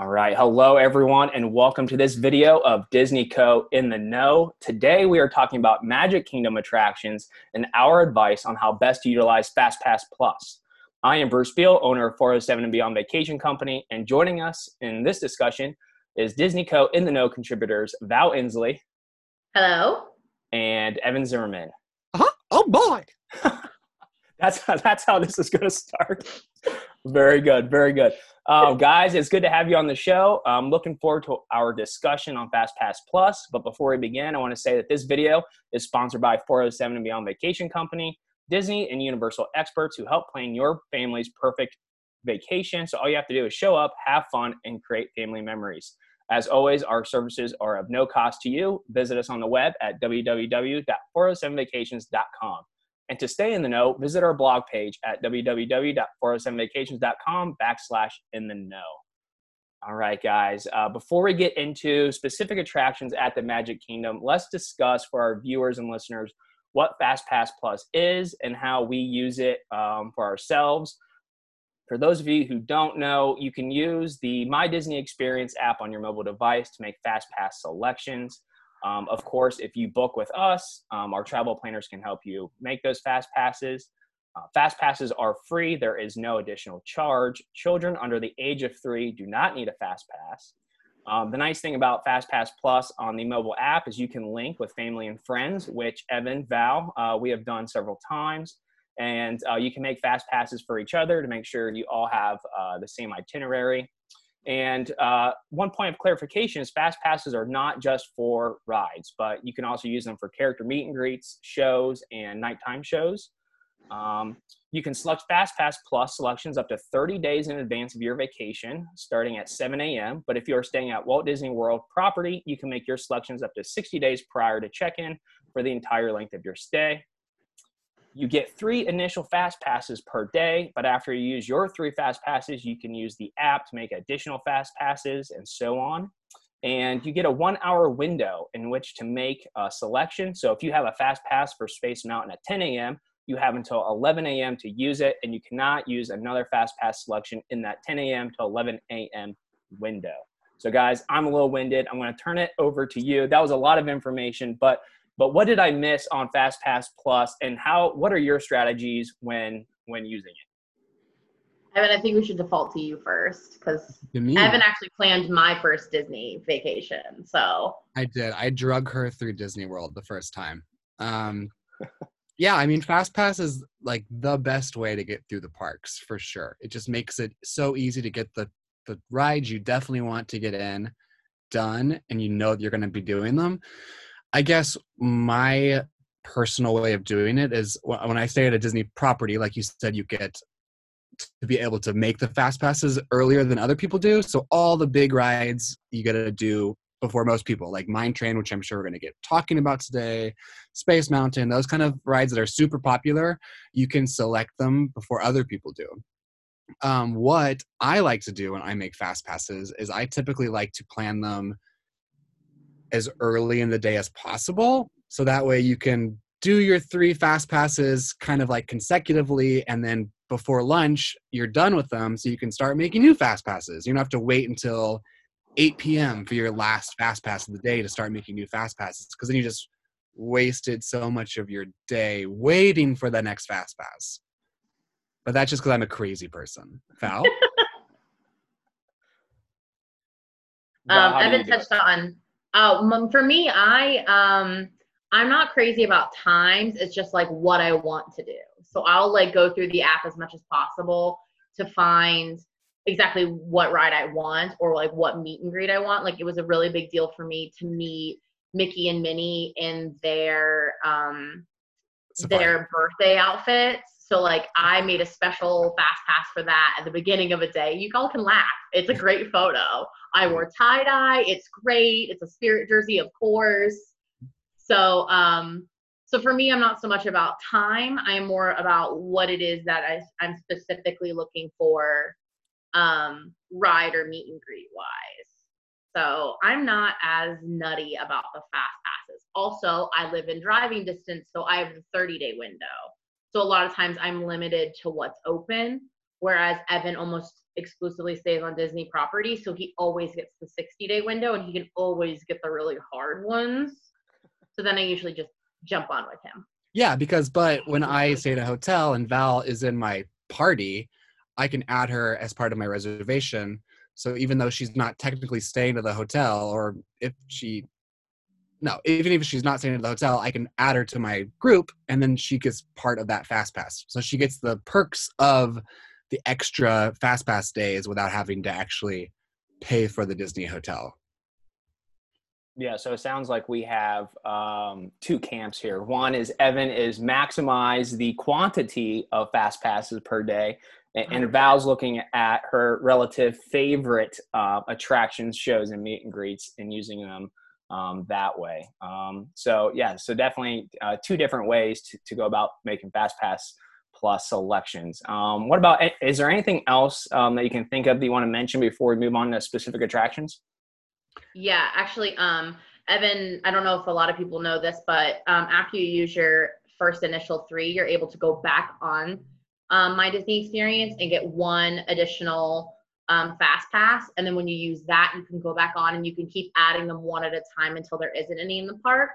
All right. Hello, everyone, and welcome to this video of Disney Co. in the Know. Today, we are talking about Magic Kingdom attractions and our advice on how best to utilize FastPass Plus. I am Bruce Beal, owner of 407 and Beyond Vacation Company, and joining us in this discussion is Disney Co. in the Know contributors Val Inslee. Hello. And Evan Zimmerman. Uh-huh. Oh, boy. that's, how, that's how this is going to start. Very good. Very good. Um, guys, it's good to have you on the show. I'm looking forward to our discussion on FastPass Plus. But before we begin, I want to say that this video is sponsored by 407 and Beyond Vacation Company, Disney and Universal experts who help plan your family's perfect vacation. So all you have to do is show up, have fun, and create family memories. As always, our services are of no cost to you. Visit us on the web at www.407vacations.com. And to stay in the know, visit our blog page at www.407vacations.com backslash in the know. All right, guys. Uh, before we get into specific attractions at the Magic Kingdom, let's discuss for our viewers and listeners what FastPass Plus is and how we use it um, for ourselves. For those of you who don't know, you can use the My Disney Experience app on your mobile device to make FastPass selections. Um, of course, if you book with us, um, our travel planners can help you make those fast passes. Uh, fast passes are free. There is no additional charge. Children under the age of three do not need a fast pass. Um, the nice thing about FastPass Plus on the mobile app is you can link with family and friends, which Evan, Val, uh, we have done several times. And uh, you can make fast passes for each other to make sure you all have uh, the same itinerary. And uh, one point of clarification is fast passes are not just for rides, but you can also use them for character meet and greets, shows, and nighttime shows. Um, you can select Fast Pass Plus selections up to 30 days in advance of your vacation, starting at 7 a.m. But if you are staying at Walt Disney World property, you can make your selections up to 60 days prior to check in for the entire length of your stay. You get three initial fast passes per day, but after you use your three fast passes, you can use the app to make additional fast passes and so on. And you get a one hour window in which to make a selection. So if you have a fast pass for Space Mountain at 10 a.m., you have until 11 a.m. to use it, and you cannot use another fast pass selection in that 10 a.m. to 11 a.m. window. So, guys, I'm a little winded. I'm going to turn it over to you. That was a lot of information, but but what did I miss on FastPass Plus, and how? What are your strategies when when using it? Evan, I think we should default to you first because Evan actually planned my first Disney vacation. So I did. I drug her through Disney World the first time. Um, yeah, I mean, FastPass is like the best way to get through the parks for sure. It just makes it so easy to get the the rides you definitely want to get in done, and you know that you're going to be doing them. I guess my personal way of doing it is when I stay at a Disney property, like you said, you get to be able to make the fast passes earlier than other people do. So all the big rides you got to do before most people, like Mine Train, which I'm sure we're going to get talking about today, Space Mountain, those kind of rides that are super popular, you can select them before other people do. Um, what I like to do when I make fast passes is I typically like to plan them as early in the day as possible. So that way you can do your three fast passes kind of like consecutively and then before lunch you're done with them so you can start making new fast passes. You don't have to wait until 8 p.m. for your last fast pass of the day to start making new fast passes because then you just wasted so much of your day waiting for the next fast pass. But that's just because I'm a crazy person. Val? um, Evan touched on uh, for me, I um, I'm not crazy about times. It's just like what I want to do. So I'll like go through the app as much as possible to find exactly what ride I want or like what meet and greet I want. Like it was a really big deal for me to meet Mickey and Minnie in their um their birthday outfits. So like I made a special fast pass for that at the beginning of a day. You all can laugh. It's a great photo. I wore tie dye. It's great. It's a spirit jersey, of course. So, um, so for me, I'm not so much about time. I'm more about what it is that I, I'm specifically looking for, um, ride or meet and greet wise. So I'm not as nutty about the fast passes. Also, I live in driving distance, so I have the 30 day window. So a lot of times I'm limited to what's open. whereas Evan almost exclusively stays on Disney property, so he always gets the 60 day window and he can always get the really hard ones. So then I usually just jump on with him. Yeah, because but when I stay at a hotel and Val is in my party, I can add her as part of my reservation. So even though she's not technically staying at the hotel, or if she, no, even if she's not staying at the hotel, I can add her to my group, and then she gets part of that fast pass. So she gets the perks of the extra fast pass days without having to actually pay for the Disney hotel. Yeah, so it sounds like we have um, two camps here. One is Evan is maximize the quantity of fast passes per day, and, and Val's looking at her relative favorite uh, attractions, shows, and meet and greets, and using them um, that way. Um, so yeah, so definitely uh, two different ways to, to go about making fast pass plus selections. Um, what about, is there anything else um, that you can think of that you want to mention before we move on to specific attractions? Yeah, actually, um, Evan, I don't know if a lot of people know this, but um, after you use your first initial three, you're able to go back on My Disney Experience and get one additional um, fast pass. And then when you use that, you can go back on and you can keep adding them one at a time until there isn't any in the park.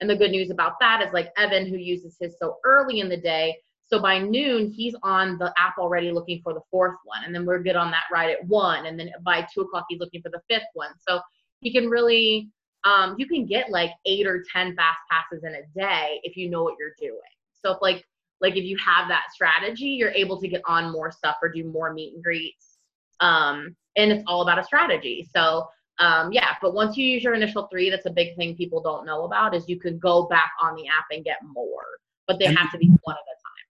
And the good news about that is like Evan, who uses his so early in the day, so by noon, he's on the app already looking for the fourth one. And then we're good on that ride at one. And then by two o'clock, he's looking for the fifth one. So he can really, um, you can get like eight or 10 fast passes in a day if you know what you're doing. So if like, like if you have that strategy, you're able to get on more stuff or do more meet and greets. Um, and it's all about a strategy. So um, yeah, but once you use your initial three, that's a big thing people don't know about is you can go back on the app and get more, but they have to be one at a time.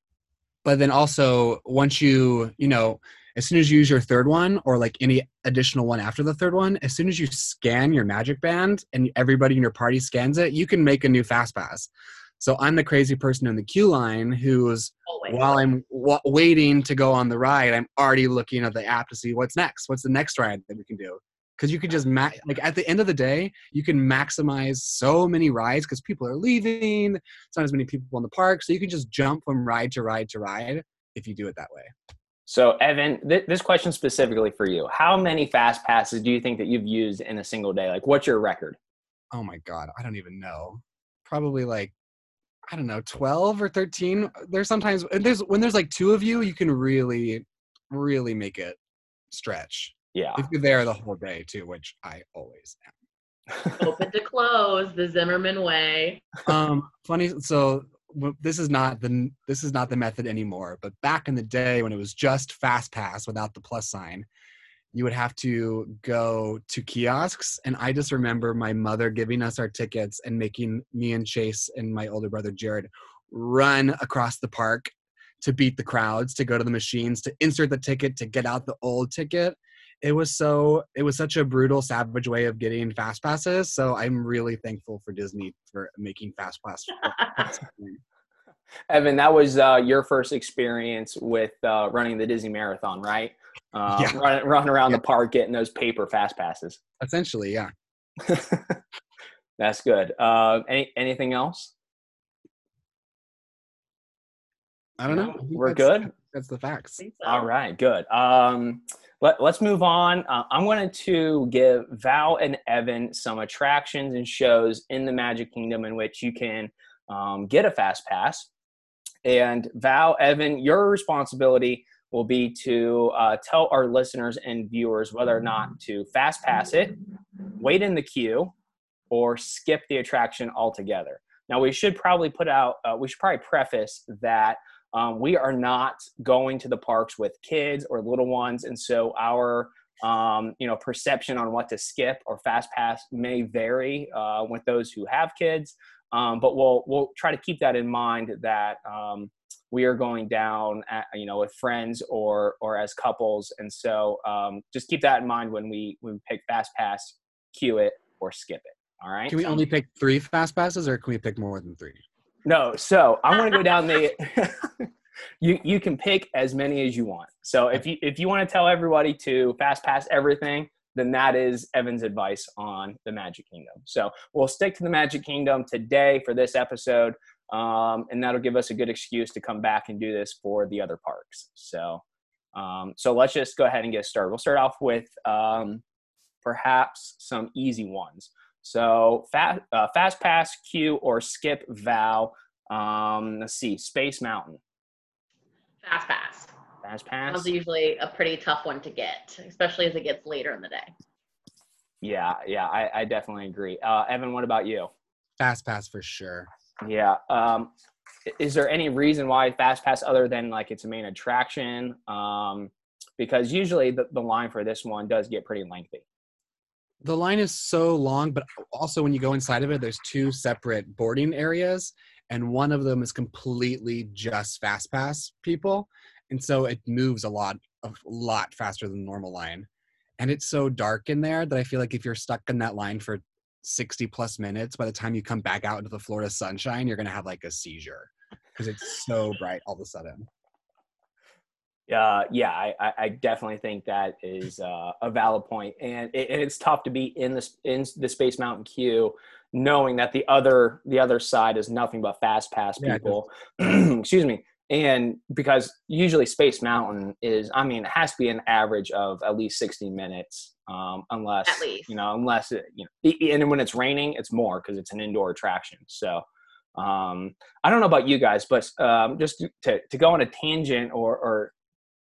but then also once you you know as soon as you use your third one or like any additional one after the third one as soon as you scan your magic band and everybody in your party scans it you can make a new fast pass so i'm the crazy person in the queue line who's Always. while i'm w- waiting to go on the ride i'm already looking at the app to see what's next what's the next ride that we can do. Because you could just ma- like at the end of the day you can maximize so many rides because people are leaving it's not as many people in the park so you can just jump from ride to ride to ride if you do it that way. So evan th- this question specifically for you. How many fast passes do you think that you've used in a single day? Like what's your record? Oh my god i don't even know. Probably like i don't know 12 or 13 there's sometimes there's when there's like two of you you can really really make it stretch yeah. If you're there the whole day too, which I always am. Open to close, the Zimmerman way. Um, funny. So this is not the this is not the method anymore. But back in the day when it was just Fast Pass without the plus sign, you would have to go to kiosks. And I just remember my mother giving us our tickets and making me and Chase and my older brother Jared run across the park to beat the crowds, to go to the machines, to insert the ticket, to get out the old ticket it was so it was such a brutal savage way of getting fast passes so i'm really thankful for disney for making fast pass evan that was uh, your first experience with uh, running the disney marathon right uh, yeah. running, running around yeah. the park getting those paper fast passes essentially yeah that's good uh, any, anything else i don't know we're good that's the facts so. all right good um let, us move on. Uh, I'm going to give Val and Evan some attractions and shows in the Magic Kingdom in which you can um, get a fast pass. And Val, Evan, your responsibility will be to uh, tell our listeners and viewers whether or not to fast pass it, wait in the queue, or skip the attraction altogether. Now, we should probably put out, uh, we should probably preface that um, we are not going to the parks with kids or little ones, and so our um, you know perception on what to skip or fast pass may vary uh, with those who have kids. Um, but we'll we'll try to keep that in mind that um, we are going down at, you know with friends or or as couples, and so um, just keep that in mind when we when we pick fast pass, queue it or skip it. All right. Can we only pick three fast passes, or can we pick more than three? No, so I want to go down the. you you can pick as many as you want. So if you if you want to tell everybody to fast pass everything, then that is Evan's advice on the Magic Kingdom. So we'll stick to the Magic Kingdom today for this episode, um, and that'll give us a good excuse to come back and do this for the other parks. So Um, so let's just go ahead and get started. We'll start off with um, perhaps some easy ones. So fast, uh, fast pass, queue, or skip Val. Um, let's see, Space Mountain. Fast pass. Fast pass. That's usually a pretty tough one to get, especially as it gets later in the day. Yeah, yeah, I, I definitely agree. Uh, Evan, what about you? Fast pass for sure. Yeah. Um, is there any reason why fast pass other than like it's a main attraction? Um, because usually the, the line for this one does get pretty lengthy. The line is so long, but also when you go inside of it, there's two separate boarding areas, and one of them is completely just fast pass people, and so it moves a lot, a lot faster than the normal line. And it's so dark in there that I feel like if you're stuck in that line for 60 plus minutes, by the time you come back out into the Florida sunshine, you're gonna have like a seizure because it's so bright all of a sudden. Uh, yeah, I, I definitely think that is uh, a valid point, and it, it's tough to be in the in the Space Mountain queue, knowing that the other the other side is nothing but fast pass people. Yeah, Excuse me, and because usually Space Mountain is, I mean, it has to be an average of at least sixty minutes, um, unless you know, unless it, you know, and when it's raining, it's more because it's an indoor attraction. So. Um, I don't know about you guys, but um, just to, to go on a tangent or, or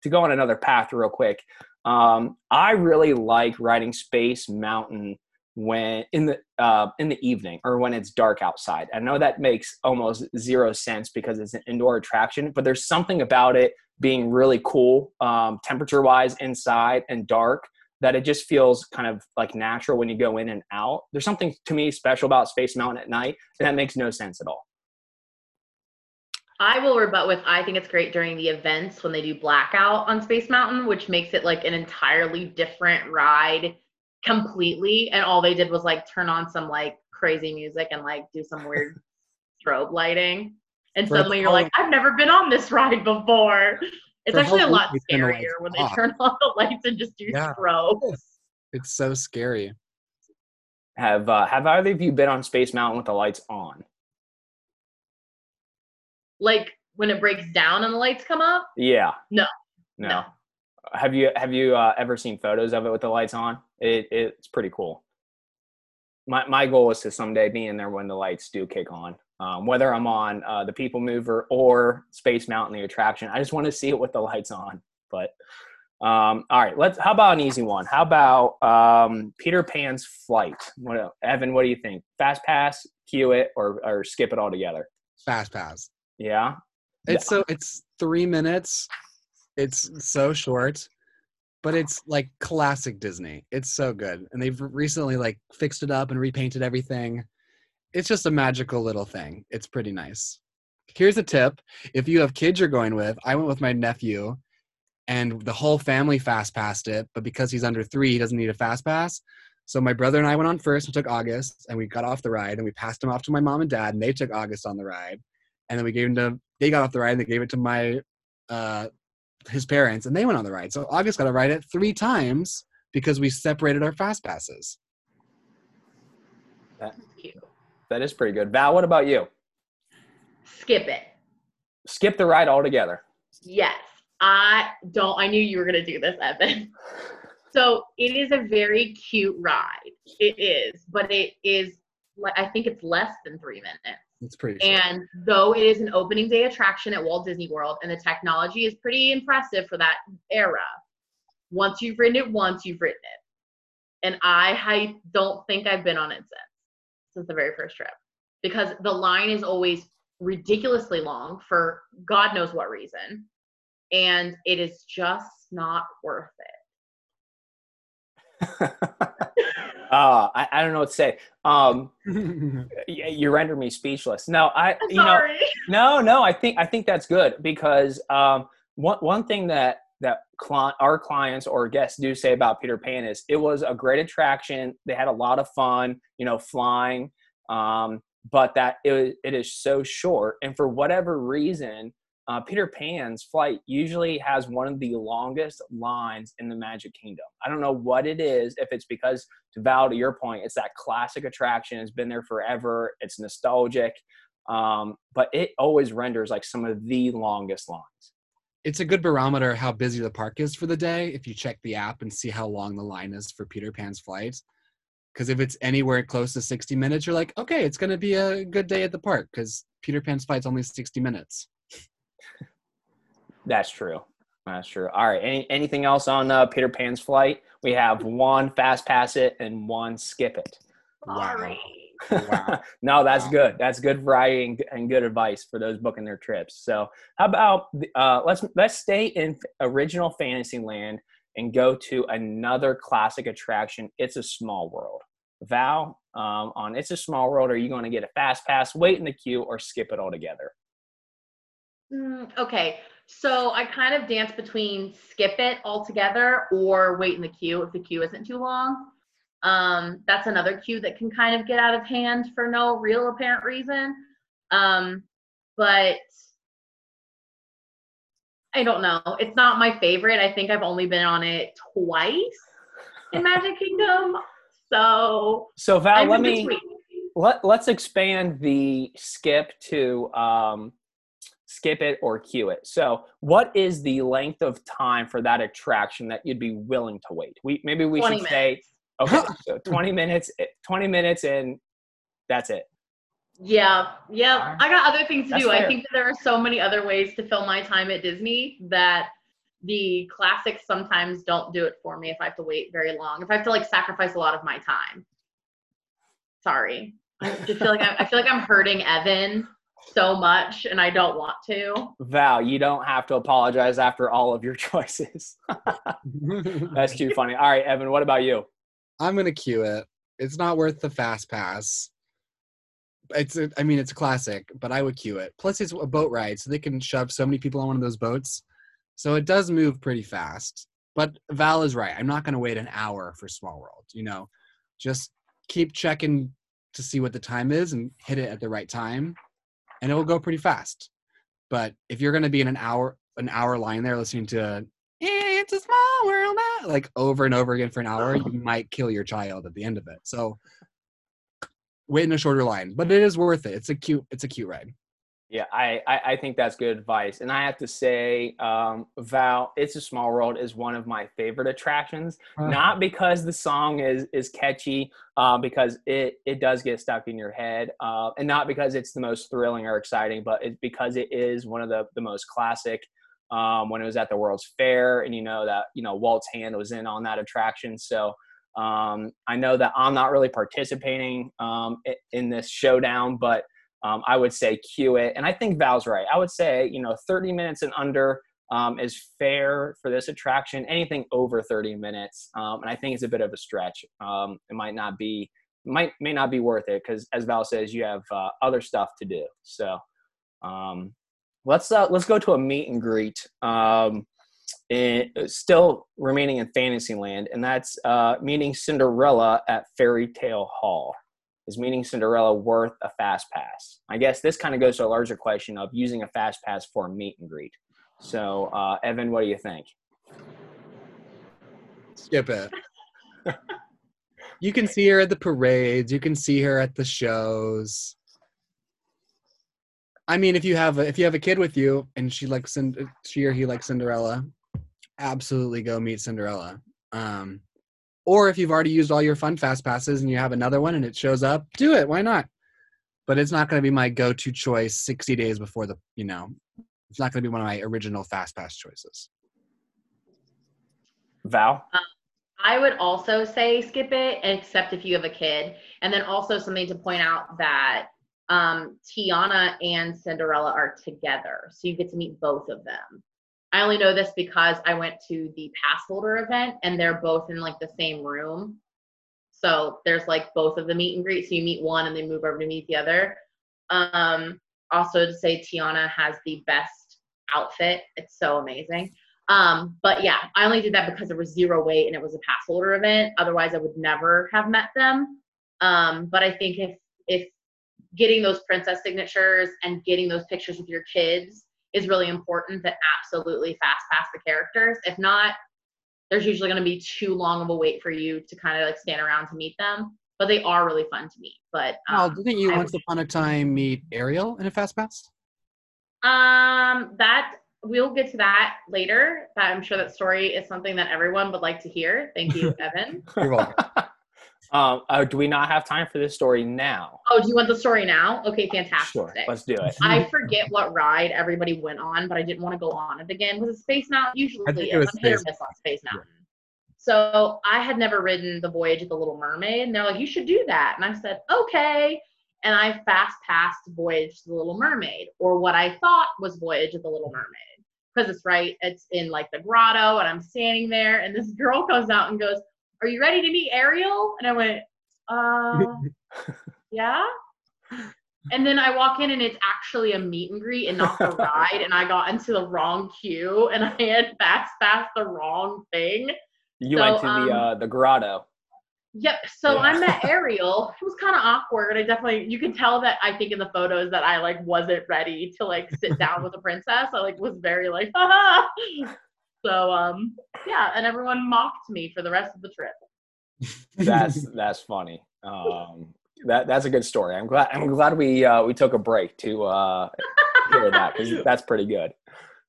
to go on another path real quick, um, I really like riding Space Mountain when in the uh, in the evening or when it's dark outside. I know that makes almost zero sense because it's an indoor attraction, but there's something about it being really cool, um, temperature wise inside and dark that it just feels kind of like natural when you go in and out. There's something to me special about Space Mountain at night, and that makes no sense at all. I will rebut with I think it's great during the events when they do blackout on Space Mountain, which makes it like an entirely different ride completely. And all they did was like turn on some like crazy music and like do some weird strobe lighting. And For suddenly you're like, I've never been on this ride before. It's actually a lot scarier when they turn on the lights and just do yeah. strobes. It's so scary. Have uh, have either of you been on Space Mountain with the lights on? like when it breaks down and the lights come up? Yeah. No. No. no. Have you have you uh, ever seen photos of it with the lights on? It it's pretty cool. My my goal is to someday be in there when the lights do kick on. Um, whether I'm on uh, the People Mover or Space Mountain, the attraction, I just want to see it with the lights on. But um, all right, let's. How about an easy one? How about um, Peter Pan's flight? What, Evan? What do you think? Fast pass, queue it, or or skip it altogether? Fast pass. Yeah. It's so it's three minutes. It's so short, but it's like classic Disney. It's so good, and they've recently like fixed it up and repainted everything. It's just a magical little thing. It's pretty nice. Here's a tip: if you have kids you're going with, I went with my nephew, and the whole family fast passed it. But because he's under three, he doesn't need a fast pass. So my brother and I went on first and took August, and we got off the ride, and we passed him off to my mom and dad, and they took August on the ride and then we gave him to they got off the ride and they gave it to my uh his parents and they went on the ride. So august got to ride it three times because we separated our fast passes. That, that is pretty good. Val what about you? Skip it. Skip the ride altogether. Yes. I don't i knew you were going to do this evan. So it is a very cute ride. It is but it is like i think it's less than three minutes it's pretty. And though it is an opening day attraction at Walt Disney World, and the technology is pretty impressive for that era, once you've ridden it once, you've ridden it. And I, I don't think I've been on it since, since the very first trip, because the line is always ridiculously long for God knows what reason, and it is just not worth it. uh, I, I don't know what to say. Um, you render me speechless. No, I, you know, no, no, I think, I think that's good because um, one, one thing that, that cli- our clients or guests do say about Peter Pan is it was a great attraction. They had a lot of fun, you know, flying, um, but that it, it is so short. And for whatever reason, uh, Peter Pan's flight usually has one of the longest lines in the Magic Kingdom. I don't know what it is, if it's because, to Val, to your point, it's that classic attraction, it's been there forever, it's nostalgic, um, but it always renders like some of the longest lines. it's a good barometer how busy the park is for the day if you check the app and see how long the line is for Peter Pan's flight. Because if it's anywhere close to 60 minutes, you're like, okay, it's going to be a good day at the park because Peter Pan's flight's only 60 minutes. That's true. That's true. All right. Any, anything else on uh, Peter Pan's flight? We have one fast pass it and one skip it. Wow. Wow. no, that's wow. good. That's good variety and, and, good advice for those booking their trips. So, how about uh, let's let's stay in original Fantasyland and go to another classic attraction. It's a Small World. Val, um, on It's a Small World, are you going to get a fast pass, wait in the queue, or skip it altogether? Mm, okay, so I kind of dance between skip it altogether or wait in the queue if the queue isn't too long. Um, that's another queue that can kind of get out of hand for no real apparent reason. Um, but I don't know. It's not my favorite. I think I've only been on it twice in Magic Kingdom. So So Val, I'm let me let, let's expand the skip to um skip it or queue it. So, what is the length of time for that attraction that you'd be willing to wait? We maybe we should minutes. say okay, so 20 minutes eh, 20 minutes and that's it. Yeah, yeah. I got other things to That's do. Fair. I think that there are so many other ways to fill my time at Disney that the classics sometimes don't do it for me if I have to wait very long. If I have to like sacrifice a lot of my time. Sorry. I just feel like I'm, I feel like I'm hurting Evan so much and I don't want to. Val, you don't have to apologize after all of your choices. That's too funny. All right, Evan, what about you? I'm going to queue it. It's not worth the fast pass it's a, I mean it's a classic, but I would queue it. Plus it's a boat ride, so they can shove so many people on one of those boats. So it does move pretty fast. But Val is right. I'm not going to wait an hour for Small World. You know, just keep checking to see what the time is and hit it at the right time, and it will go pretty fast. But if you're going to be in an hour an hour line there listening to "It's a Small World," like over and over again for an hour, you might kill your child at the end of it. So wait in a shorter line, but it is worth it. It's a cute, it's a cute ride. Yeah, I, I, I think that's good advice. And I have to say, um, Val, It's a Small World is one of my favorite attractions. Uh, Not because the song is is catchy, uh, because it, it does get stuck in your head, uh, and not because it's the most thrilling or exciting, but it's because it is one of the, the most classic. Um, when it was at the World's Fair, and you know that you know Walt's hand was in on that attraction, so um, I know that I'm not really participating um, in this showdown, but um, I would say queue it. And I think Val's right. I would say, you know, 30 minutes and under um, is fair for this attraction. Anything over 30 minutes, um, and I think it's a bit of a stretch. Um, it might not be, might may not be worth it because, as Val says, you have uh, other stuff to do. So let's uh, let's go to a meet and greet. Um, in, still remaining in Fantasyland, and that's uh, meeting Cinderella at Fairy Tale Hall. Is meeting Cinderella worth a fast pass? I guess this kind of goes to a larger question of using a fast pass for meet and greet. So, uh, Evan, what do you think? Skip it. you can see her at the parades. You can see her at the shows. I mean, if you have a, if you have a kid with you and she likes she or he likes Cinderella, absolutely go meet Cinderella. Um, or if you've already used all your fun fast passes and you have another one and it shows up, do it. Why not? But it's not going to be my go-to choice 60 days before the, you know, it's not going to be one of my original fast pass choices. Val? Um, I would also say skip it, except if you have a kid. And then also something to point out that um, Tiana and Cinderella are together. So you get to meet both of them. I only know this because I went to the pass holder event and they're both in like the same room. So there's like both of the meet and greet. So you meet one and then move over to meet the other. Um, also to say Tiana has the best outfit. It's so amazing. Um, but yeah, I only did that because there was zero wait and it was a pass holder event. Otherwise I would never have met them. Um, but I think if if getting those princess signatures and getting those pictures with your kids is really important that absolutely fast pass the characters. If not, there's usually going to be too long of a wait for you to kind of like stand around to meet them. But they are really fun to meet. But um, well, didn't you I once upon a time meet Ariel in a fast pass? Um, that we'll get to that later. But I'm sure that story is something that everyone would like to hear. Thank you, Evan. You're welcome. Um, uh, do we not have time for this story now? Oh, do you want the story now? Okay, fantastic. Sure, let's do it. I forget what ride everybody went on, but I didn't want to go on it again. Was it Space Mountain? Usually, I think it was I'm was hit or Space- miss on Space Mountain. So I had never ridden the Voyage of the Little Mermaid, and they're like, "You should do that," and I said, "Okay." And I fast passed Voyage to the Little Mermaid, or what I thought was Voyage of the Little Mermaid, because it's right. It's in like the grotto, and I'm standing there, and this girl comes out and goes, "Are you ready to meet Ariel?" And I went, "Uh, yeah." And then I walk in and it's actually a meet and greet and not the ride. And I got into the wrong queue and I had fast passed the wrong thing. You So, went to the um, uh, the grotto. Yep. So Yeah. I met Ariel. It was kind of awkward. I definitely you can tell that I think in the photos that I like wasn't ready to like sit down with a princess. I like was very like haha. So um yeah, and everyone mocked me for the rest of the trip. That's that's funny. Um, that that's a good story. I'm glad I'm glad we uh, we took a break to uh, hear that because that's pretty good.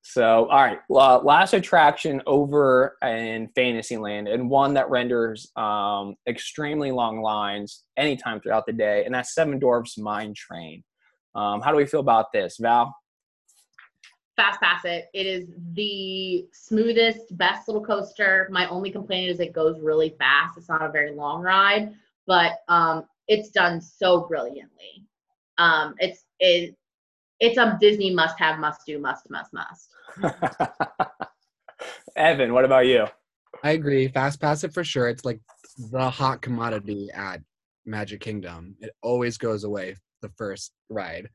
So, all right, uh, last attraction over in Fantasyland, and one that renders um, extremely long lines anytime throughout the day, and that's Seven Dwarfs Mine Train. Um, how do we feel about this, Val? Fast pass it. It is the smoothest, best little coaster. My only complaint is it goes really fast. It's not a very long ride, but um, it's done so brilliantly. Um, it's it, it's a Disney must have, must do, must, must, must. Evan, what about you? I agree. Fast pass it for sure. It's like the hot commodity at Magic Kingdom. It always goes away the first ride.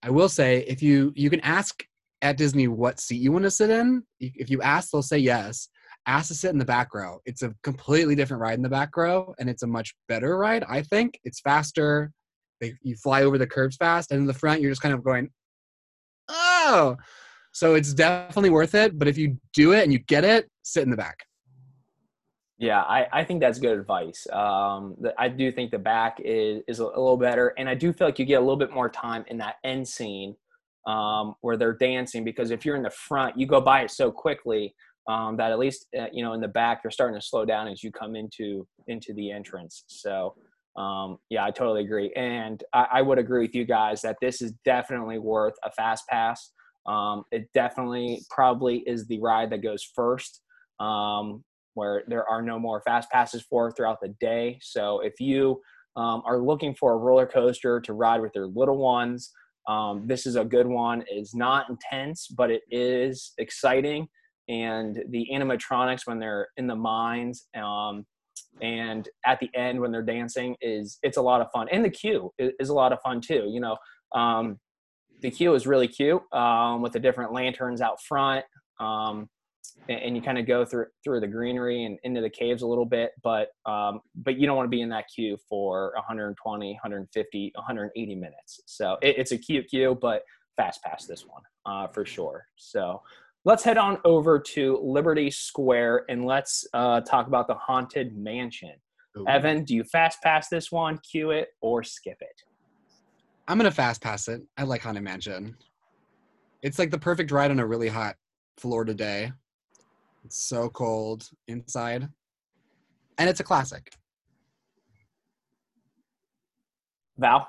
I will say if you you can ask at Disney what seat you want to sit in. If you ask, they'll say yes. Ask to sit in the back row. It's a completely different ride in the back row, and it's a much better ride. I think it's faster. They, you fly over the curbs fast, and in the front, you're just kind of going, oh. So it's definitely worth it. But if you do it and you get it, sit in the back. Yeah, I, I think that's good advice. Um, I do think the back is, is a little better, and I do feel like you get a little bit more time in that end scene um, where they're dancing because if you're in the front, you go by it so quickly um, that at least uh, you know in the back you're starting to slow down as you come into into the entrance. So um, yeah, I totally agree, and I, I would agree with you guys that this is definitely worth a fast pass. Um, it definitely probably is the ride that goes first. Um, where there are no more fast passes for throughout the day. So if you um, are looking for a roller coaster to ride with your little ones, um, this is a good one. It's not intense, but it is exciting. And the animatronics when they're in the mines um, and at the end when they're dancing is it's a lot of fun. And the queue is, a lot of fun too. You know, um, the queue is really cute um, with the different lanterns out front. And, and you kind of go through through the greenery and into the caves a little bit but um, but you don't want to be in that queue for 120 150 180 minutes so it, it's a cute queue but fast pass this one uh, for sure so let's head on over to liberty square and let's uh, talk about the haunted mansion evan do you fast pass this one queue it or skip it I'm gonna fast pass it. I like Haunted Mansion. It's like the perfect ride on a really hot Florida day. It's so cold inside, and it's a classic. val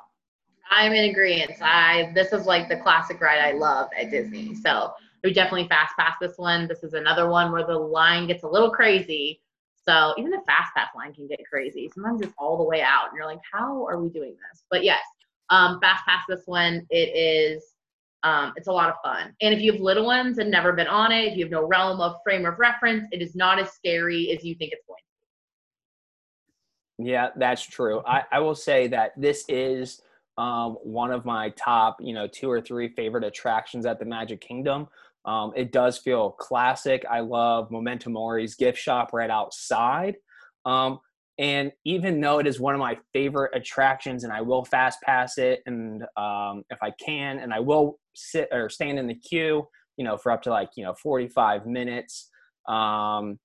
I'm in agreement. I this is like the classic ride I love at Disney. So we definitely fast pass this one. This is another one where the line gets a little crazy. So even the fast pass line can get crazy. Sometimes it's all the way out, and you're like, how are we doing this? But yes, um, fast pass this one. It is. Um, it's a lot of fun. And if you have little ones and never been on it, if you have no realm of frame of reference, it is not as scary as you think it's going. To be. Yeah, that's true. I, I will say that this is um, one of my top, you know, two or three favorite attractions at the Magic Kingdom. Um, it does feel classic. I love Memento Mori's gift shop right outside. Um, and even though it is one of my favorite attractions, and I will fast pass it, and um, if I can, and I will sit or stand in the queue, you know, for up to like you know 45 minutes. Um,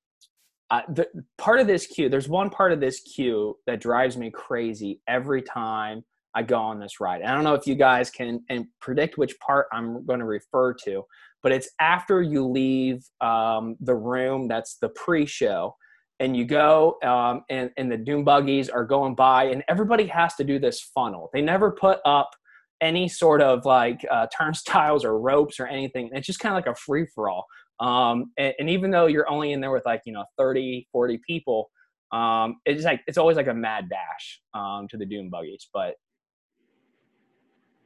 uh, the part of this queue, there's one part of this queue that drives me crazy every time I go on this ride. And I don't know if you guys can and predict which part I'm going to refer to, but it's after you leave um, the room that's the pre-show and you go um, and, and the doom buggies are going by and everybody has to do this funnel they never put up any sort of like uh, turnstiles or ropes or anything it's just kind of like a free-for-all um, and, and, even though you're only in there with like you know 30 40 people um, it's like it's always like a mad dash um, to the doom buggies but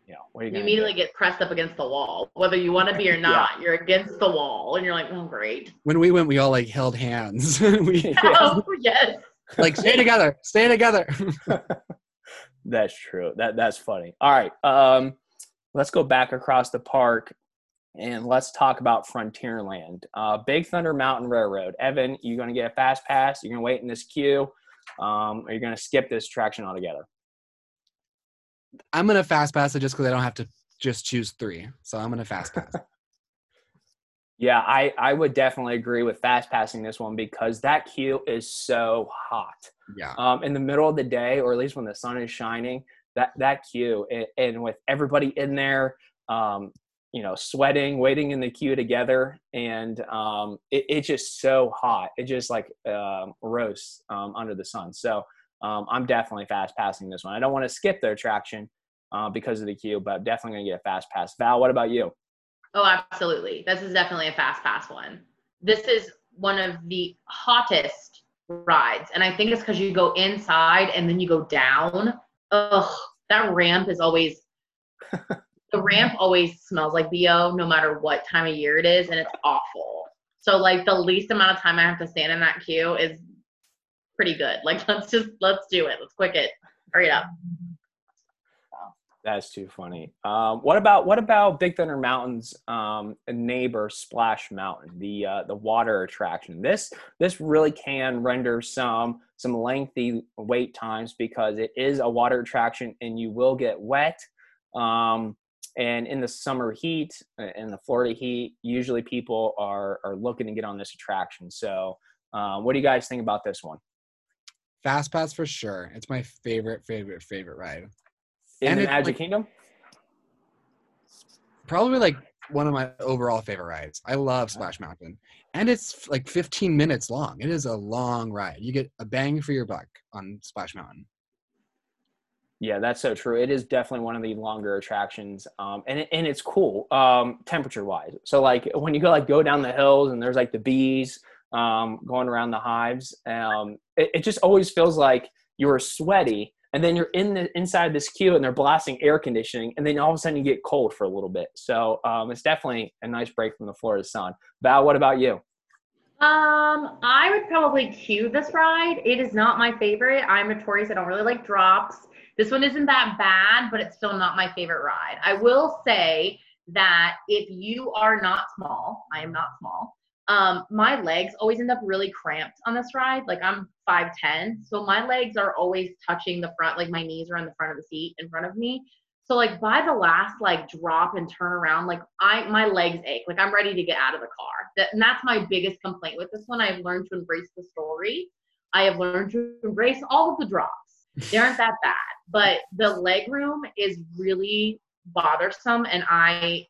you know, what are you, you immediately do? get pressed up against the wall, whether you want to be or not. yeah. You're against the wall, and you're like, oh, great. When we went, we all like held hands. we, oh, yes. Like stay together, stay together. That's true. That that's funny. All right, um, let's go back across the park and let's talk about Frontierland. Uh, Big Thunder Mountain Railroad. Evan, you're going to get a fast pass? You're going to wait in this queue? Um, are you going to skip this attraction altogether? I'm gonna fast pass it just because I don't have to just choose three. So I'm gonna fast pass. yeah, I I would definitely agree with fast passing this one because that queue is so hot. Yeah. Um, in the middle of the day, or at least when the sun is shining, that that queue and, and with everybody in there, um, you know, sweating, waiting in the queue together, and um, it, it's just so hot. It just like um, roasts um, under the sun. So um, I'm definitely fast passing this one. I don't want to skip the attraction uh, because of the queue, but definitely going to get a fast pass. Val, what about you? Oh, absolutely. This is definitely a fast pass one. This is one of the hottest rides. And I think it's because you go inside and then you go down. Ugh, that ramp is always, the ramp always smells like BO no matter what time of year it is. And it's awful. So, like, the least amount of time I have to stand in that queue is pretty good. Like let's just let's do it. Let's quick it. Hurry up. That's too funny. Um, what about what about Big Thunder Mountain's um, neighbor Splash Mountain, the uh, the water attraction? This this really can render some some lengthy wait times because it is a water attraction and you will get wet. Um, and in the summer heat, uh, in the Florida heat, usually people are are looking to get on this attraction. So, uh, what do you guys think about this one? Fast Pass for sure. It's my favorite, favorite, favorite ride. In and the Magic like, Kingdom? Probably like one of my overall favorite rides. I love Splash Mountain. And it's like 15 minutes long. It is a long ride. You get a bang for your buck on Splash Mountain. Yeah, that's so true. It is definitely one of the longer attractions, um, and it, and it's cool um, temperature wise. So like when you go like go down the hills and there's like the bees um, going around the hives. Um, it, it, just always feels like you're sweaty, and then you're in the inside this queue, and they're blasting air conditioning, and then all of a sudden you get cold for a little bit. So um, it's definitely a nice break from the Florida sun. Val, what about you? Um, I would probably queue this ride. It is not my favorite. I'm notorious. I don't really like drops. This one isn't that bad, but it's still not my favorite ride. I will say that if you are not small, I am not small, um, my legs always end up really cramped on this ride. Like I'm 5'10, so my legs are always touching the front, like my knees are in the front of the seat in front of me. So like by the last like drop and turn around, like I my legs ache. Like I'm ready to get out of the car. That, and that's my biggest complaint with this one. I've learned to embrace the story. I have learned to embrace all of the drops. They aren't that bad, but the leg room is really bothersome, and I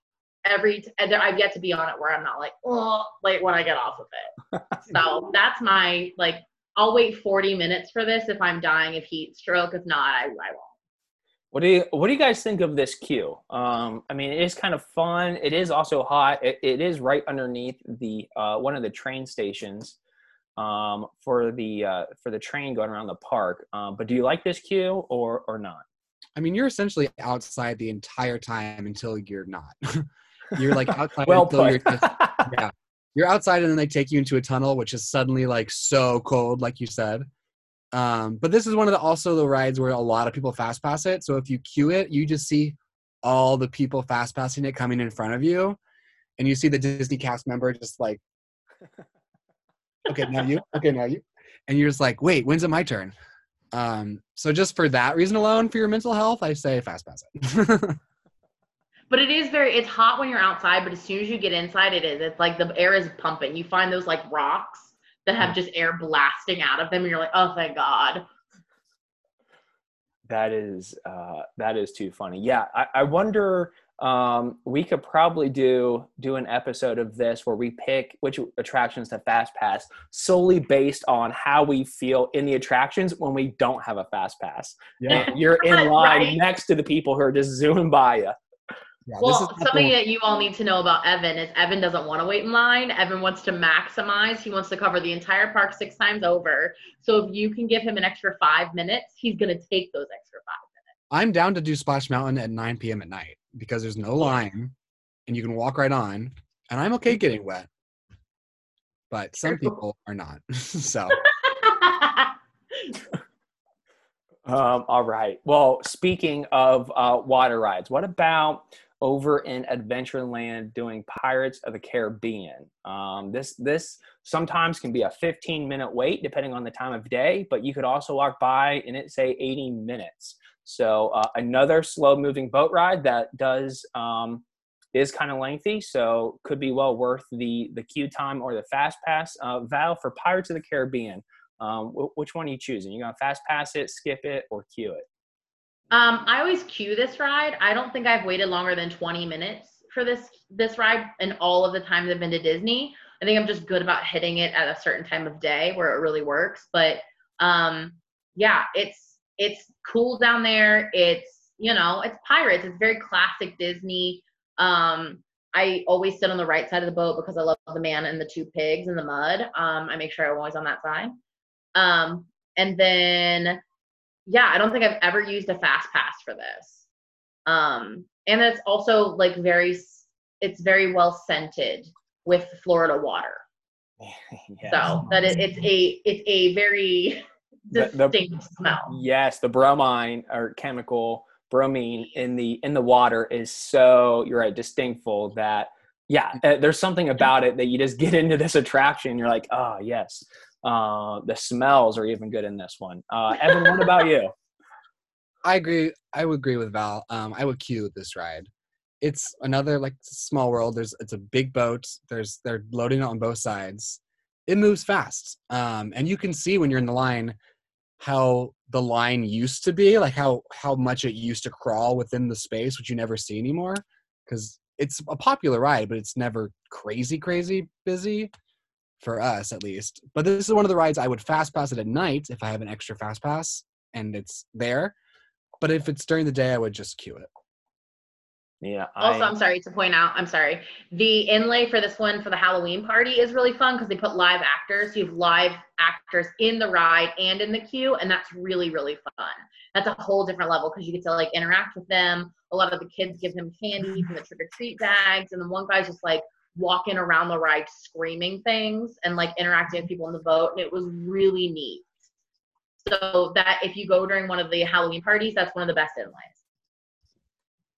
every t- I've yet to be on it where I'm not like oh like when I get off of it. so that's my like I'll wait 40 minutes for this if I'm dying of heat stroke. If not, I, I won't. What do you What do you guys think of this queue? Um, I mean, it is kind of fun. It is also hot. it, it is right underneath the uh, one of the train stations um, for the uh, for the train going around the park. Um, but do you like this queue or or not? I mean, you're essentially outside the entire time until you're not. You're like outside well until you're yeah. You're outside and then they take you into a tunnel, which is suddenly like so cold, like you said. Um, but this is one of the also the rides where a lot of people fast pass it. So if you queue it, you just see all the people fast passing it coming in front of you, and you see the Disney cast member just like, okay, now you, okay, now you, and you're just like, wait, when's it my turn? Um, so just for that reason alone, for your mental health, I say fast pass it. But it is very it's hot when you're outside, but as soon as you get inside it is. It's like the air is pumping. You find those like rocks that have just air blasting out of them and you're like, "Oh, thank God." That is uh that is too funny. Yeah, I, I wonder um, we could probably do do an episode of this where we pick which attractions to fast pass solely based on how we feel in the attractions when we don't have a fast pass. Yeah. you're in line right. next to the people who are just zooming by you. Yeah, well, something that you all need to know about Evan is Evan doesn't want to wait in line. Evan wants to maximize. He wants to cover the entire park six times over. So if you can give him an extra five minutes, he's going to take those extra five minutes. I'm down to do Splash Mountain at 9 p.m. at night because there's no line and you can walk right on. And I'm okay getting wet. But some people are not. so. um, all right. Well, speaking of uh, water rides, what about over in Adventureland doing Pirates of the Caribbean. Um, this this sometimes can be a 15 minute wait depending on the time of day, but you could also walk by and it say 80 minutes. So uh, another slow moving boat ride that does um, is kind of lengthy, so could be well worth the the queue time or the fast pass. Uh, Val for Pirates of the Caribbean. Um, which one are you choosing? You gonna fast pass it, skip it, or queue it? Um, I always queue this ride. I don't think I've waited longer than 20 minutes for this this ride in all of the times I've been to Disney. I think I'm just good about hitting it at a certain time of day where it really works. But um, yeah, it's it's cool down there. It's you know, it's pirates. It's very classic Disney. Um, I always sit on the right side of the boat because I love the man and the two pigs in the mud. Um, I make sure I'm always on that side. Um, and then yeah, I don't think I've ever used a fast pass for this. Um, and it's also like very, it's very well scented with Florida water. yes. So that it, it's a it's a very distinct the, the, smell. Yes, the bromine or chemical bromine in the in the water is so you're right distinctful that yeah uh, there's something about it that you just get into this attraction you're like oh yes uh, the smells are even good in this one. Uh, Evan, what about you? I agree. I would agree with Val. Um, I would queue this ride. It's another like small world. There's it's a big boat. There's they're loading it on both sides. It moves fast, um, and you can see when you're in the line how the line used to be, like how how much it used to crawl within the space, which you never see anymore. Because it's a popular ride, but it's never crazy crazy busy for us at least. But this is one of the rides I would fast pass it at night if I have an extra fast pass and it's there. But if it's during the day, I would just queue it. Yeah. I... Also, I'm sorry to point out. I'm sorry. The inlay for this one for the Halloween party is really fun because they put live actors. So you have live actors in the ride and in the queue, and that's really really fun. That's a whole different level because you get to like interact with them. A lot of the kids give them candy from the trick or treat bags, and then one guy's just like walking around the ride screaming things and like interacting with people in the boat and it was really neat. So that if you go during one of the halloween parties that's one of the best inlays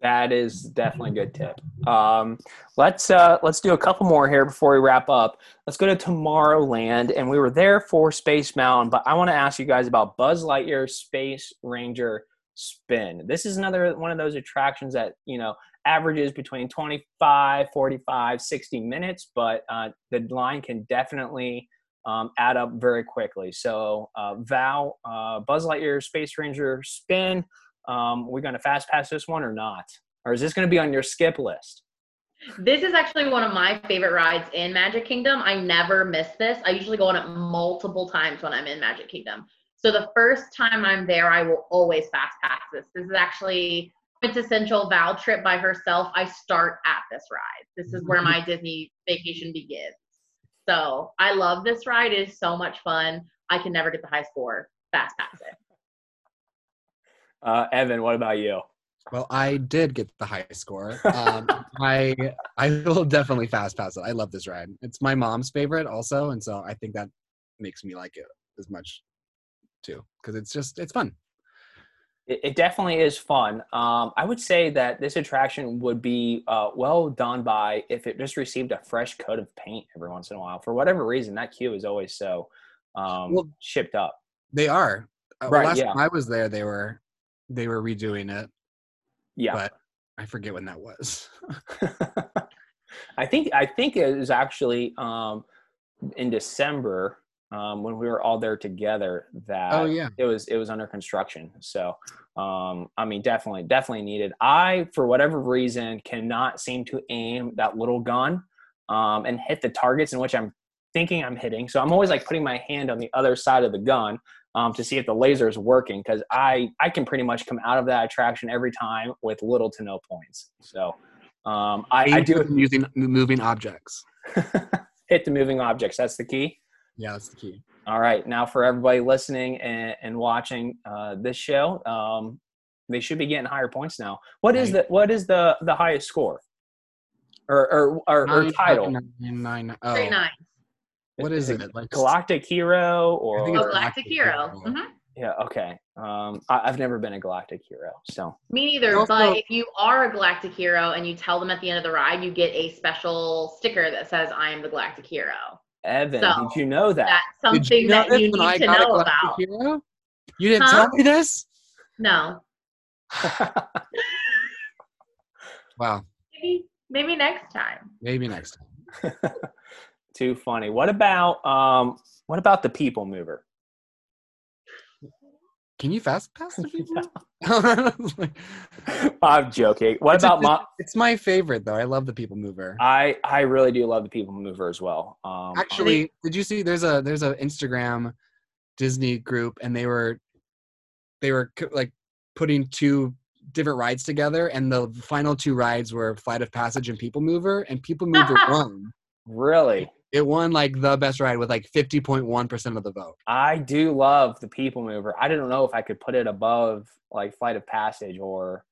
that is definitely a good tip. Um, let's uh, let's do a couple more here before we wrap up. Let's go to tomorrowland and we were there for space mountain but i want to ask you guys about buzz lightyear space ranger spin. This is another one of those attractions that you know averages between 25, 45, 60 minutes, but uh, the line can definitely um, add up very quickly. So, uh, Val, uh, Buzz Lightyear Space Ranger spin, um, we're going to fast pass this one or not? Or is this going to be on your skip list? This is actually one of my favorite rides in Magic Kingdom. I never miss this. I usually go on it multiple times when I'm in Magic Kingdom. So the first time I'm there, I will always fast pass this. This is actually quintessential Val trip by herself, I start at this ride. This is where my Disney vacation begins. So I love this ride. It is so much fun. I can never get the high score. Fast pass it. Uh, Evan, what about you? Well, I did get the high score. Um, I I will definitely fast pass it. I love this ride. It's my mom's favorite also, and so I think that makes me like it as much too because it's just it's fun it, it definitely is fun. Um, I would say that this attraction would be uh, well done by if it just received a fresh coat of paint every once in a while. For whatever reason, that queue is always so um, well, shipped up. They are. Uh, right, last yeah. time I was there, they were they were redoing it. Yeah, but I forget when that was. I think I think it was actually um, in December um, when we were all there together that Oh yeah. it was it was under construction. So um, I mean, definitely, definitely needed. I, for whatever reason, cannot seem to aim that little gun um, and hit the targets in which I'm thinking I'm hitting. So I'm always like putting my hand on the other side of the gun um, to see if the laser is working because I I can pretty much come out of that attraction every time with little to no points. So um, I, I do with using moving objects. hit the moving objects. That's the key. Yeah, that's the key. All right, now for everybody listening and, and watching uh, this show, um, they should be getting higher points now. What is the what is the the highest score, or or or, or Nine, title? nine, nine, nine, oh, Straight nines. what is it? Like Galactic Hero I or think Oh, Galactic Galactic Hero. Hero. Mhm. yeah okay. Um, I, I've never been a Galactic Hero, so Me neither. Also- but if you are a galactic hero and you tell them at the end of the ride, you get a special sticker that says "I am the galactic hero." Evan, So, did you know that? That's Did something know that this you when need to know about. Hero? You didn't Huh? tell me this? No, Wow. maybe maybe next time. Maybe next time. Too funny. What about um? What about the People Mover? Can you fast pass the people? Like, I'm joking. What it's a- about my? It's my favorite though. I love the people mover. I I really do love the People Mover as well. Um, Actually, did you see? There's a there's a Instagram Disney group, and they were they were co- like putting two different rides together, and the final two rides were Flight of Passage and People Mover, and People Mover won. really. It won like the best ride with like 50.1 percent of the vote. I do love the People Mover. I don't know if I could put it above like Flight of Passage or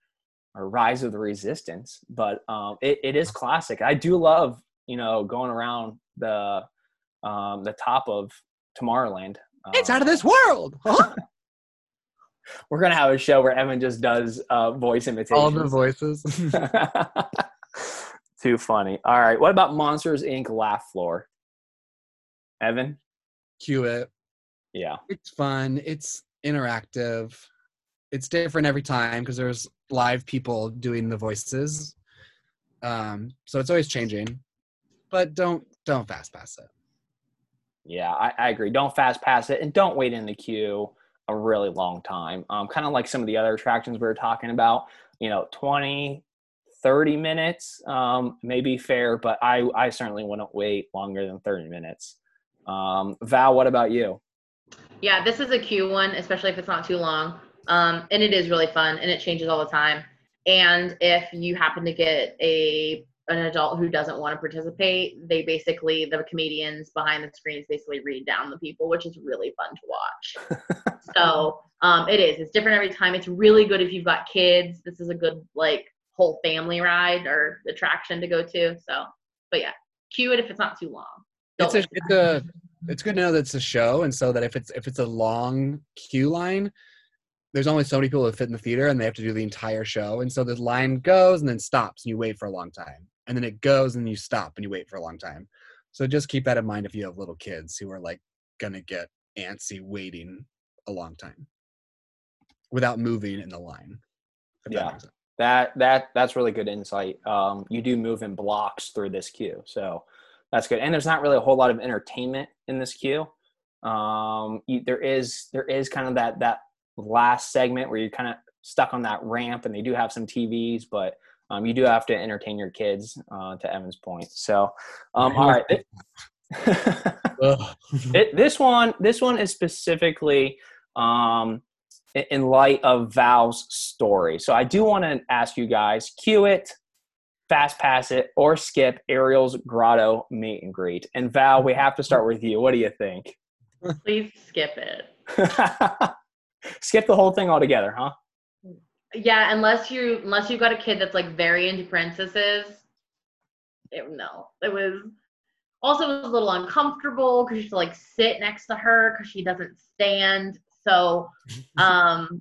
or Rise of the Resistance, but um, it, it is classic. I do love you know going around the um, the top of Tomorrowland. It's out of Um, this world. Huh? We're gonna have a show where Evan just does uh, voice imitations. All the voices. Too funny. All right. What about Monsters Inc. Laugh Floor? Evan? Queue it. Yeah. It's fun. It's interactive. It's different every time because there's live people doing the voices. Um, so it's always changing. But don't don't fast pass it. Yeah, I, I agree. Don't fast pass it and don't wait in the queue a really long time. Um, kind of like some of the other attractions we were talking about, you know, 20, 30 minutes um, may be fair, but I, I certainly wouldn't wait longer than 30 minutes. Um, Val, what about you? Yeah, this is a cute one, especially if it's not too long. Um, and it is really fun and it changes all the time. And if you happen to get a an adult who doesn't want to participate, they basically the comedians behind the screens basically read down the people, which is really fun to watch. so um, it is. It's different every time. It's really good if you've got kids. This is a good like whole family ride or attraction to go to. So, but yeah, queue it if it's not too long. It's Don't a it's a it's good to know that it's a show and so that if it's if it's a long queue line, there's only so many people that fit in the theater and they have to do the entire show. And so the line goes and then stops and you wait for a long time. And then it goes and you stop and you wait for a long time. So just keep that in mind if you have little kids who are like gonna get antsy waiting a long time without moving in the line. if that Yeah. That that that's really good insight. Um, you do move in blocks through this queue, so that's good. And there's not really a whole lot of entertainment in this queue. Um, you, there is there is kind of that that last segment where you're kind of stuck on that ramp, and they do have some TVs, but um, you do have to entertain your kids. Uh, to Evan's point, so um, all right. It, this one this one is specifically um, in, light of Val's story. So I do want to ask you guys: queue it, fast pass it, or skip Ariel's Grotto meet and greet. And Val, we have to start with you. What do you think? Please skip it. skip the whole thing altogether, huh? Yeah, unless you unless you've got a kid that's like very into princesses. It, no, it was also it was a little uncomfortable because you have to like sit next to her because she doesn't stand. So um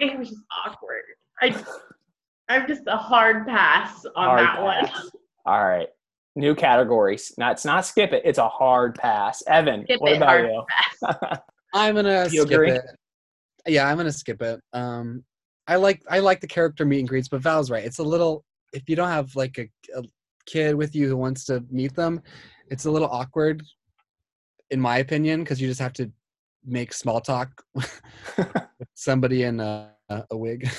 it was just awkward. I I'm just a hard pass on Hard that one. All right. New categories. Not it's not skip it. It's a hard pass. Evan, Skip what it, about you? I'm gonna You skip agree? it. Yeah, I'm gonna skip it. Um, I like I like the character meet and greets, but Val's right. It's a little if you don't have like a, a kid with you who wants to meet them, it's a little awkward. in my opinion, because you just have to make small talk with somebody in a, a wig.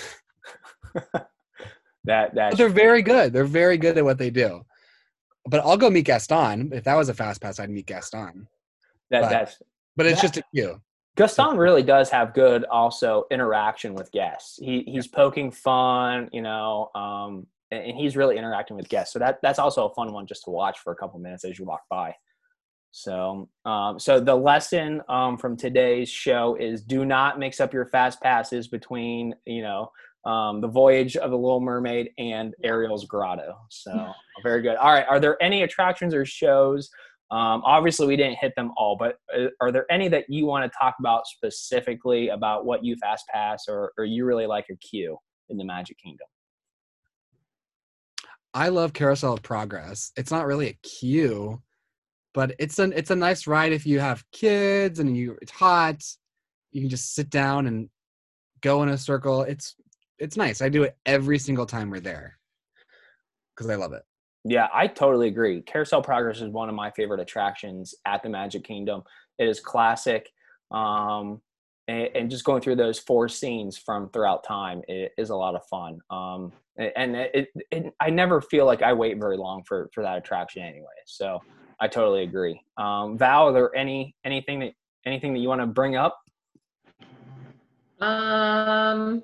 that that they're very good. They're very good at what they do. But I'll go meet Gaston. If that was a fast pass, I'd meet Gaston. That but, that's but it's that, just a few. Gaston really does have good also interaction with guests. He he's poking fun, you know, um, and he's really interacting with guests. So that that's also a fun one just to watch for a couple minutes as you walk by. So, um, so the lesson um, from today's show is: do not mix up your fast passes between, you know, um, the voyage of the Little Mermaid and Ariel's Grotto. So, very good. All right, are there any attractions or shows um, obviously, we didn't hit them all, but uh, are there any that you want to talk about specifically about what you fast pass or, or you really like a queue in the Magic Kingdom? I love Carousel of Progress. It's not really a queue, but it's an it's a nice ride if you have kids and you it's hot. You can just sit down and go in a circle. It's it's nice. I do it every single time we're there because I love it. Yeah, I totally agree. Carousel Progress is one of my favorite attractions at the Magic Kingdom. It is classic. Um, and, and, just going through those four scenes from throughout time it is a lot of fun. Um, and it, it, I never feel like I wait very long for, for that attraction anyway. So I totally agree. Um, Val, are there any, anything that, anything that you want to bring up? Um,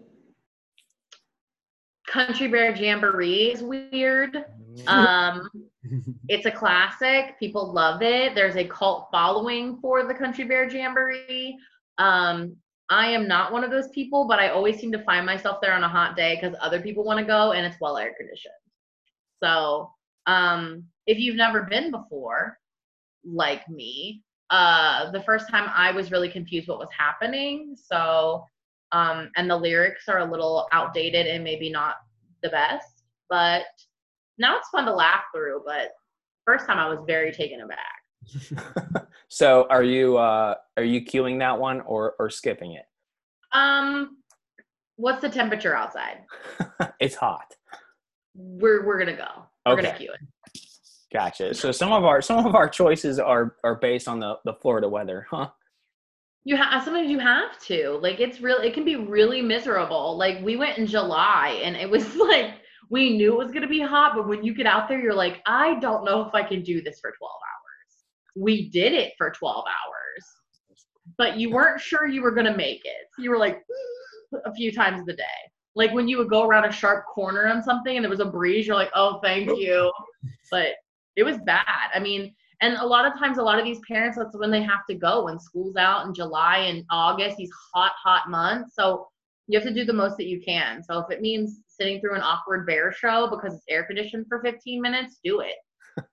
Country Bear Jamboree is weird. Um, it's a classic. People love it. There's a cult following for the Country Bear Jamboree. Um, I am not one of those people, but I always seem to find myself there on a hot day because other people want to go and it's well air conditioned. So, um, if you've never been before, like me, uh, the first time I was really confused what was happening. So, um, and the lyrics are a little outdated and maybe not the best, but now it's fun to laugh through, but first time I was very taken aback. so are you uh are you queuing that one or or skipping it? Um what's the temperature outside? it's hot. We're we're gonna go. We're okay. gonna queue it. Gotcha. So some of our some of our choices are are based on the the Florida weather, huh? You have sometimes you have to. Like it's real it can be really miserable. Like we went in July and it was like we knew it was going to be hot, but when you get out there, you're like, I don't know if I can do this for 12 hours. We did it for 12 hours, but you weren't sure you were going to make it. So you were like a few times the day. Like when you would go around a sharp corner on something and there was a breeze, you're like, oh, thank you. But it was bad. I mean, and a lot of times, a lot of these parents, that's when they have to go when school's out in July and August, these hot, hot months. So you have to do the most that you can. So if it means sitting through an awkward bear show because it's air conditioned for 15 minutes, do it.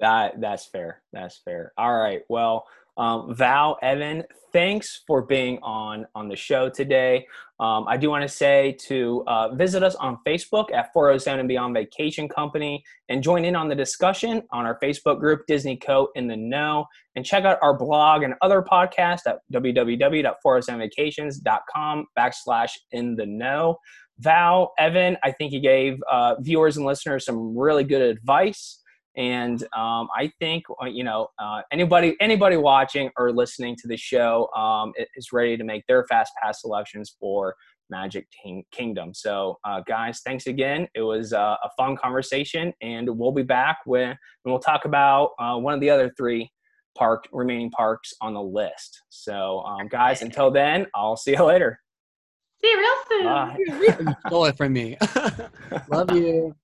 that that's fair. That's fair. All right. Well, um, Val, Evan, thanks for being on on the show today. Um, I do want to say to uh, visit us on Facebook at 407 and Beyond Vacation Company and join in on the discussion on our Facebook group, Disney Co. in the Know, and check out our blog and other podcasts at www.407vacations.com backslash in the know. Val, Evan, I think you gave uh, viewers and listeners some really good advice. And um, I think uh, you know uh, anybody anybody watching or listening to the show um, is ready to make their fast pass selections for Magic Kingdom. So, uh, guys, thanks again. It was uh, a fun conversation, and we'll be back when and we'll talk about uh, one of the other three park remaining parks on the list. So, um, guys, until then, I'll see you later. See you real soon. Bye. you stole it from me. Love you.